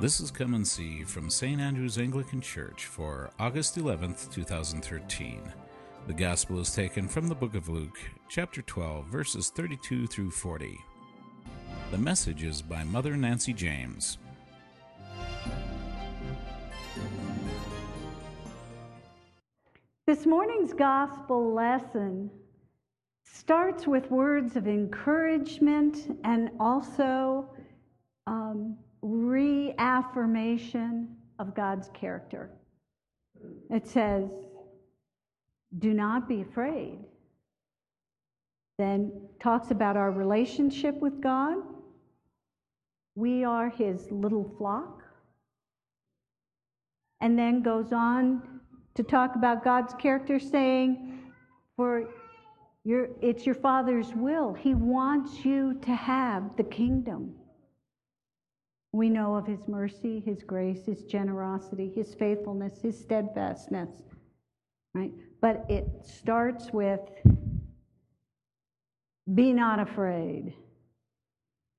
This is Come and See from St. Andrew's Anglican Church for August 11th, 2013. The Gospel is taken from the book of Luke, chapter 12, verses 32 through 40. The message is by Mother Nancy James. This morning's Gospel lesson starts with words of encouragement and also um, reaffirmation of God's character. It says, Do not be afraid. Then talks about our relationship with God. We are his little flock. And then goes on to talk about God's character, saying, For your, it's your Father's will. He wants you to have the kingdom. We know of His mercy, His grace, His generosity, His faithfulness, His steadfastness, right? But it starts with be not afraid.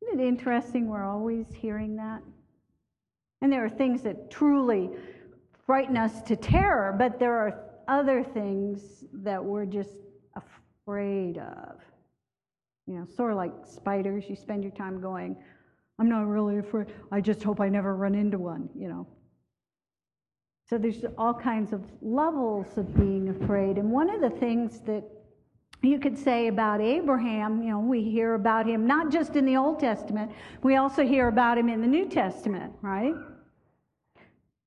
Isn't it interesting? We're always hearing that. And there are things that truly frighten us to terror, but there are other things that we're just afraid of. You know, sort of like spiders, you spend your time going, I'm not really afraid. I just hope I never run into one, you know. So there's all kinds of levels of being afraid. And one of the things that you could say about Abraham, you know, we hear about him not just in the Old Testament, we also hear about him in the New Testament, right?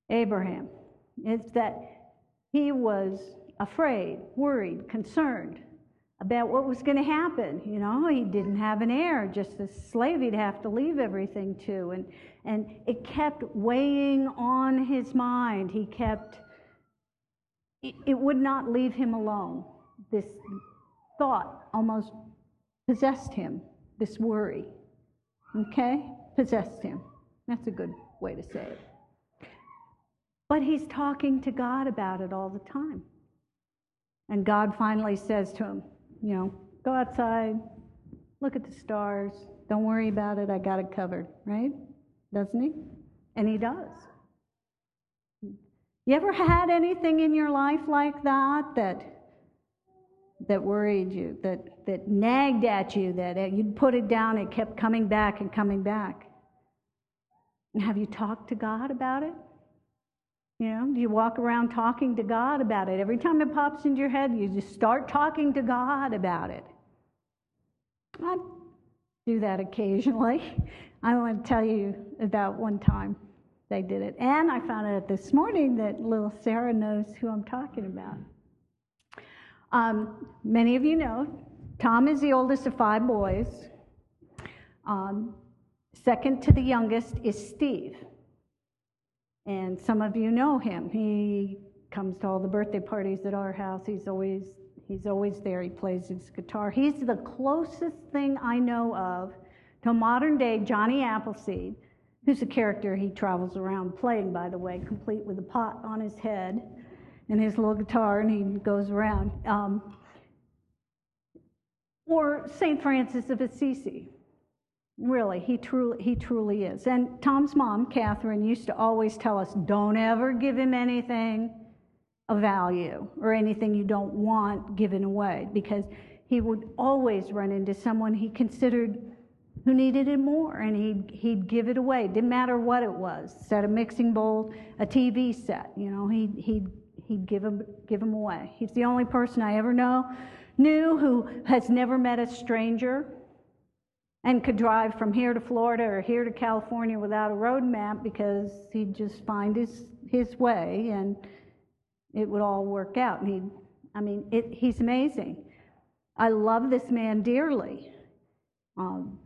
Abraham. It's that he was afraid, worried, concerned about what was going to happen. You know, he didn't have an heir, just a slave he'd have to leave everything to. And, and it kept weighing on his mind. He kept, it, it would not leave him alone. This thought almost possessed him, this worry. Okay? Possessed him. That's a good way to say it. But he's talking to God about it all the time. And God finally says to him, you know, go outside, look at the stars, don't worry about it, I got it covered, right? Doesn't he? And he does. You ever had anything in your life like that that that worried you, that that nagged at you, that you'd put it down, it kept coming back and coming back? And have you talked to God about it? You know, you walk around talking to God about it? Every time it pops into your head, you just start talking to God about it. I do that occasionally. I want to tell you about one time they did it. And I found out this morning that little Sarah knows who I'm talking about. Um, many of you know Tom is the oldest of five boys. Um, second to the youngest is Steve. And some of you know him. He comes to all the birthday parties at our house. He's always he's always there. He plays his guitar. He's the closest thing I know of to modern day Johnny Appleseed, who's a character he travels around playing, by the way, complete with a pot on his head and his little guitar, and he goes around. Um, or St. Francis of Assisi. Really, he truly, he truly is. And Tom's mom, Catherine, used to always tell us don't ever give him anything of value or anything you don't want given away because he would always run into someone he considered who needed it more and he'd, he'd give it away. Didn't matter what it was set a mixing bowl, a TV set, you know, he'd, he'd, he'd give, him, give him away. He's the only person I ever know knew who has never met a stranger and could drive from here to Florida or here to California without a road map because he'd just find his, his way and it would all work out. And he, I mean, it, he's amazing. I love this man dearly. Um,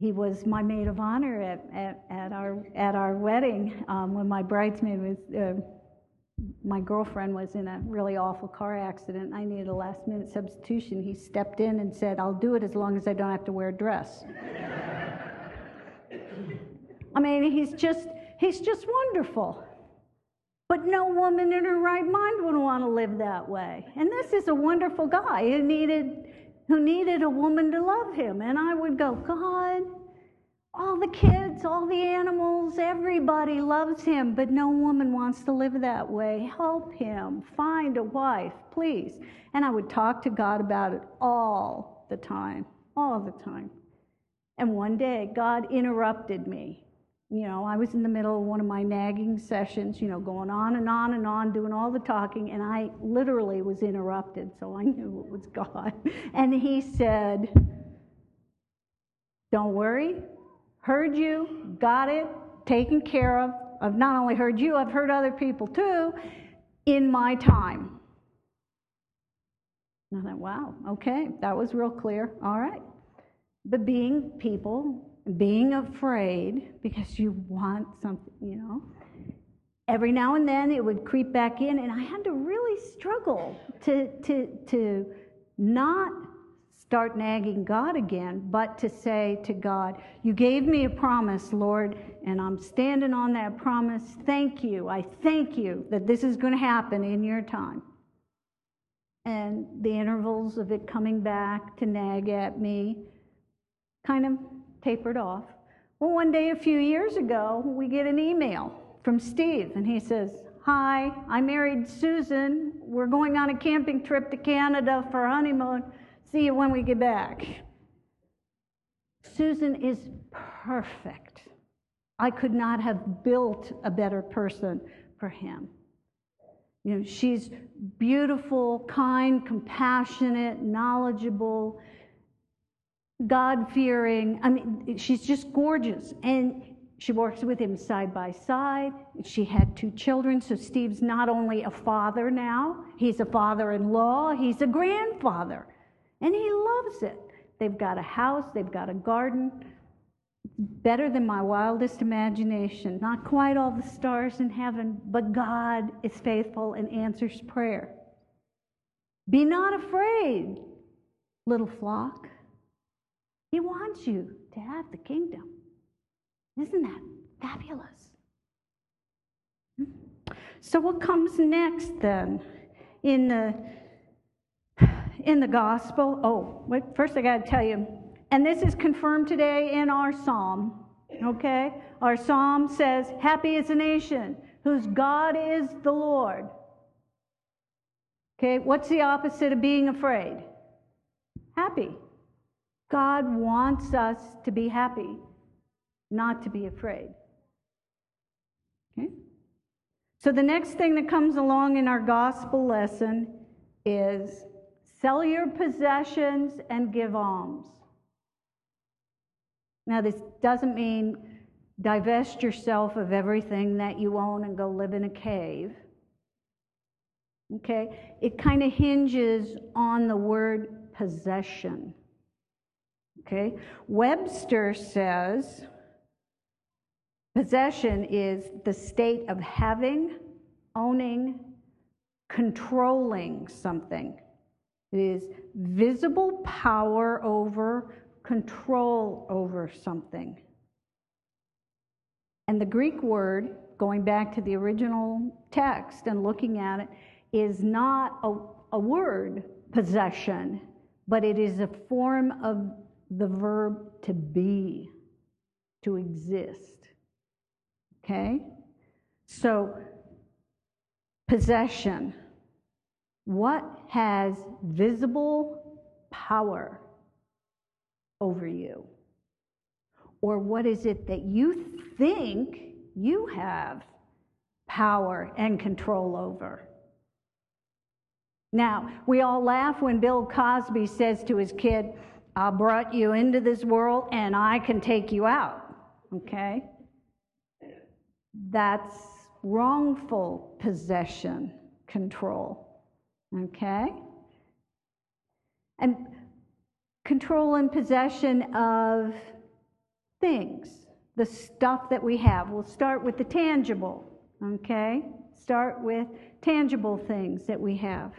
he was my maid of honor at, at, at our, at our wedding um, when my bridesmaid was. Uh, my girlfriend was in a really awful car accident. I needed a last minute substitution. He stepped in and said, I'll do it as long as I don't have to wear a dress. I mean, he's just, he's just wonderful. But no woman in her right mind would want to live that way. And this is a wonderful guy who needed, who needed a woman to love him. And I would go, God, all the kids, all the animals, everybody loves him, but no woman wants to live that way. Help him. Find a wife, please. And I would talk to God about it all the time, all the time. And one day, God interrupted me. You know, I was in the middle of one of my nagging sessions, you know, going on and on and on, doing all the talking, and I literally was interrupted, so I knew it was God. And He said, Don't worry, heard you, got it, taken care of. I've not only heard you, I've heard other people too in my time. And I thought, wow, okay, that was real clear. All right. But being people, being afraid because you want something, you know, every now and then it would creep back in, and I had to really struggle to, to, to not start nagging God again, but to say to God, You gave me a promise, Lord, and I'm standing on that promise. Thank you. I thank you that this is going to happen in your time. And the intervals of it coming back to nag at me kind of tapered off. Well, one day a few years ago, we get an email from Steve, and he says, Hi, I married Susan. We're going on a camping trip to Canada for honeymoon. See you when we get back. Susan is perfect. I could not have built a better person for him. You know, she's beautiful, kind, compassionate, knowledgeable, God fearing. I mean, she's just gorgeous. And she works with him side by side. She had two children, so Steve's not only a father now, he's a father in law, he's a grandfather. And he loves it. They've got a house, they've got a garden. Better than my wildest imagination. Not quite all the stars in heaven, but God is faithful and answers prayer. Be not afraid, little flock. He wants you to have the kingdom. Isn't that fabulous? Hmm. So, what comes next then in the in the gospel. Oh, wait, first I got to tell you, and this is confirmed today in our psalm. Okay? Our psalm says, Happy is the nation whose God is the Lord. Okay, what's the opposite of being afraid? Happy. God wants us to be happy, not to be afraid. Okay? So the next thing that comes along in our gospel lesson is Sell your possessions and give alms. Now, this doesn't mean divest yourself of everything that you own and go live in a cave. Okay? It kind of hinges on the word possession. Okay? Webster says possession is the state of having, owning, controlling something. It is visible power over, control over something. And the Greek word, going back to the original text and looking at it, is not a, a word, possession, but it is a form of the verb to be, to exist. Okay? So, possession what has visible power over you? Or what is it that you think you have power and control over? Now, we all laugh when Bill Cosby says to his kid, I brought you into this world and I can take you out. Okay? That's wrongful possession control. Okay? And control and possession of things, the stuff that we have. We'll start with the tangible, okay? Start with tangible things that we have.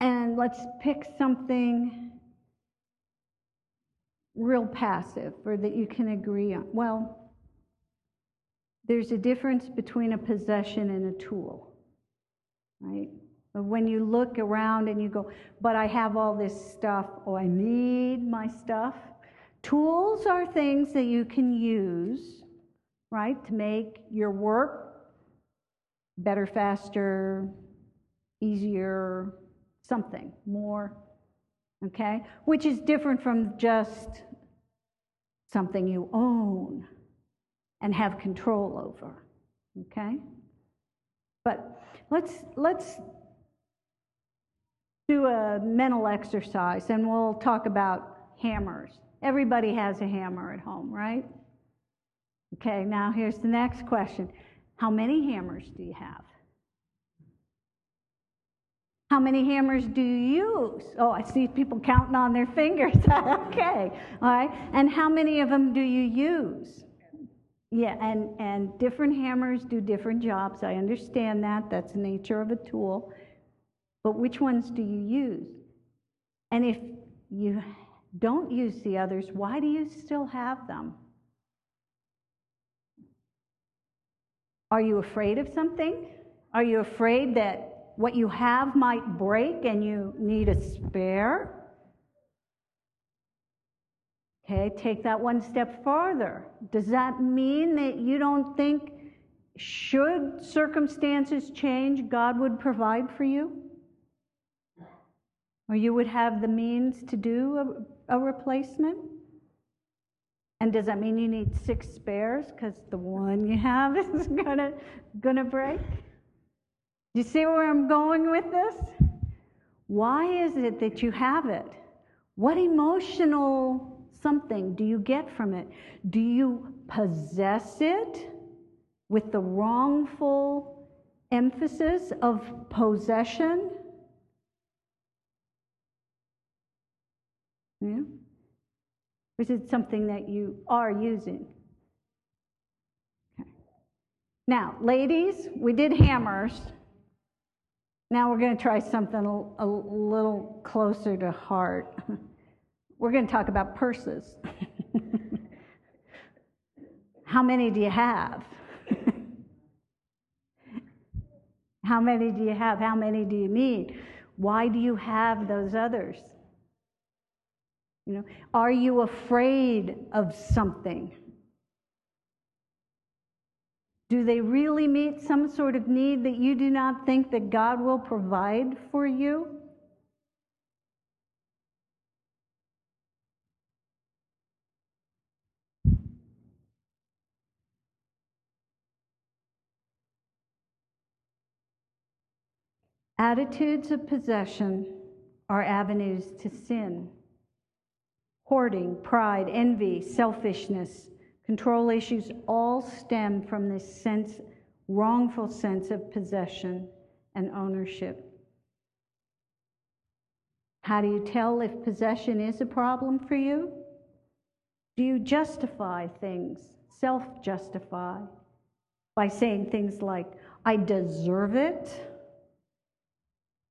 And let's pick something real passive or that you can agree on. Well, there's a difference between a possession and a tool, right? When you look around and you go, but I have all this stuff, oh, I need my stuff. Tools are things that you can use, right, to make your work better, faster, easier, something more, okay? Which is different from just something you own and have control over, okay? But let's let's do a mental exercise and we'll talk about hammers. Everybody has a hammer at home, right? Okay, now here's the next question. How many hammers do you have? How many hammers do you use? Oh, I see people counting on their fingers. okay, all right. And how many of them do you use? Yeah, and, and different hammers do different jobs. I understand that. That's the nature of a tool. But which ones do you use? And if you don't use the others, why do you still have them? Are you afraid of something? Are you afraid that what you have might break and you need a spare? Okay, take that one step farther. Does that mean that you don't think, should circumstances change, God would provide for you? Or you would have the means to do a, a replacement? And does that mean you need six spares because the one you have is gonna gonna break? Do you see where I'm going with this? Why is it that you have it? What emotional something do you get from it? Do you possess it with the wrongful emphasis of possession? Or is something that you are using? Okay. Now, ladies, we did hammers. Now we're going to try something a little closer to heart. We're going to talk about purses. How many do you have? How many do you have? How many do you need? Why do you have those others? You know, are you afraid of something? Do they really meet some sort of need that you do not think that God will provide for you? Attitudes of possession are avenues to sin hoarding, pride, envy, selfishness, control issues all stem from this sense, wrongful sense of possession and ownership. How do you tell if possession is a problem for you? Do you justify things, self justify, by saying things like, I deserve it,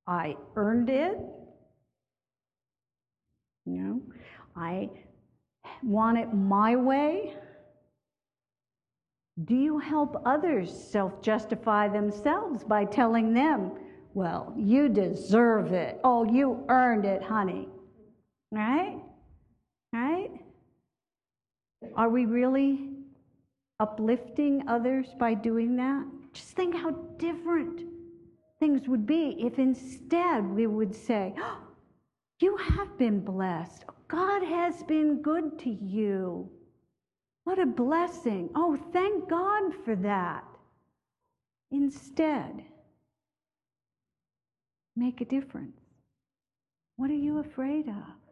I earned it? You know, I want it my way? Do you help others self justify themselves by telling them, well, you deserve it. Oh, you earned it, honey. Right? Right? Are we really uplifting others by doing that? Just think how different things would be if instead we would say, oh, You have been blessed. God has been good to you. What a blessing. Oh, thank God for that. Instead, make a difference. What are you afraid of?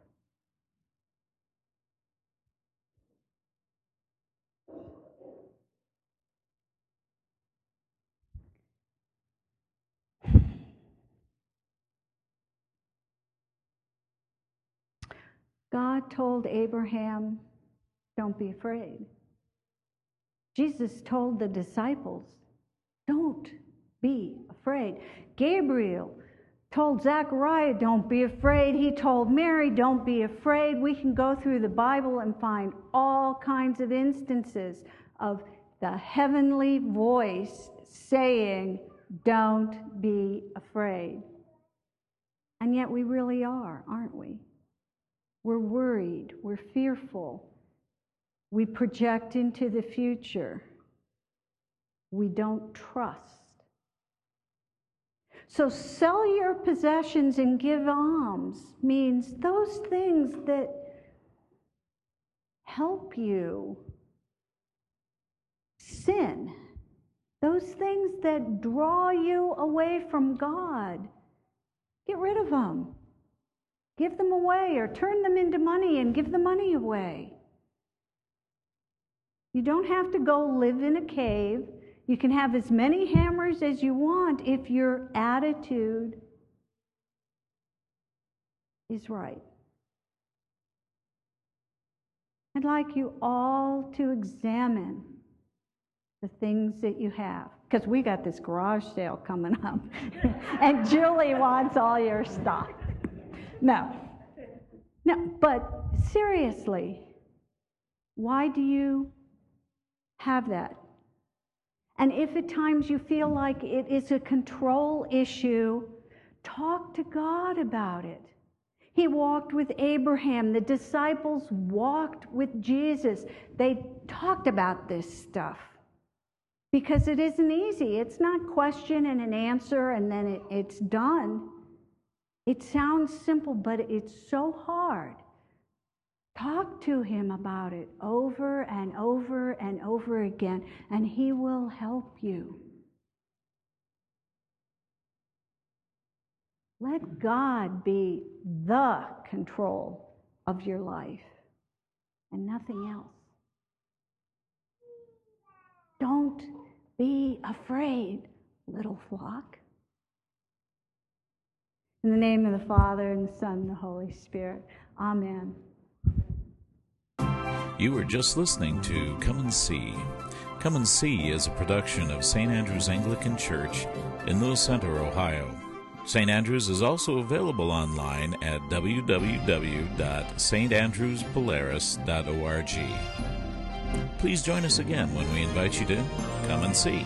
God told Abraham, Don't be afraid. Jesus told the disciples, Don't be afraid. Gabriel told Zechariah, Don't be afraid. He told Mary, Don't be afraid. We can go through the Bible and find all kinds of instances of the heavenly voice saying, Don't be afraid. And yet we really are, aren't we? We're worried, we're fearful, We project into the future. We don't trust. So, sell your possessions and give alms means those things that help you sin, those things that draw you away from God. Get rid of them. Give them away or turn them into money and give the money away. You don't have to go live in a cave. You can have as many hammers as you want if your attitude is right. I'd like you all to examine the things that you have. Because we got this garage sale coming up, and Julie wants all your stuff. No. No, but seriously, why do you have that? And if at times you feel like it is a control issue, talk to God about it. He walked with Abraham. The disciples walked with Jesus. They talked about this stuff because it isn't easy. It's not question and an answer and then it, it's done. It sounds simple, but it's so hard. Talk to him about it over and over and over again, and he will help you. Let God be the control of your life and nothing else. Don't be afraid, little flock. In the name of the Father, and the Son, and the Holy Spirit. Amen. You were just listening to Come and See. Come and See is a production of St. Andrew's Anglican Church in Lewis Center, Ohio. St. Andrews is also available online at www.standrewspolaris.org. Please join us again when we invite you to come and see.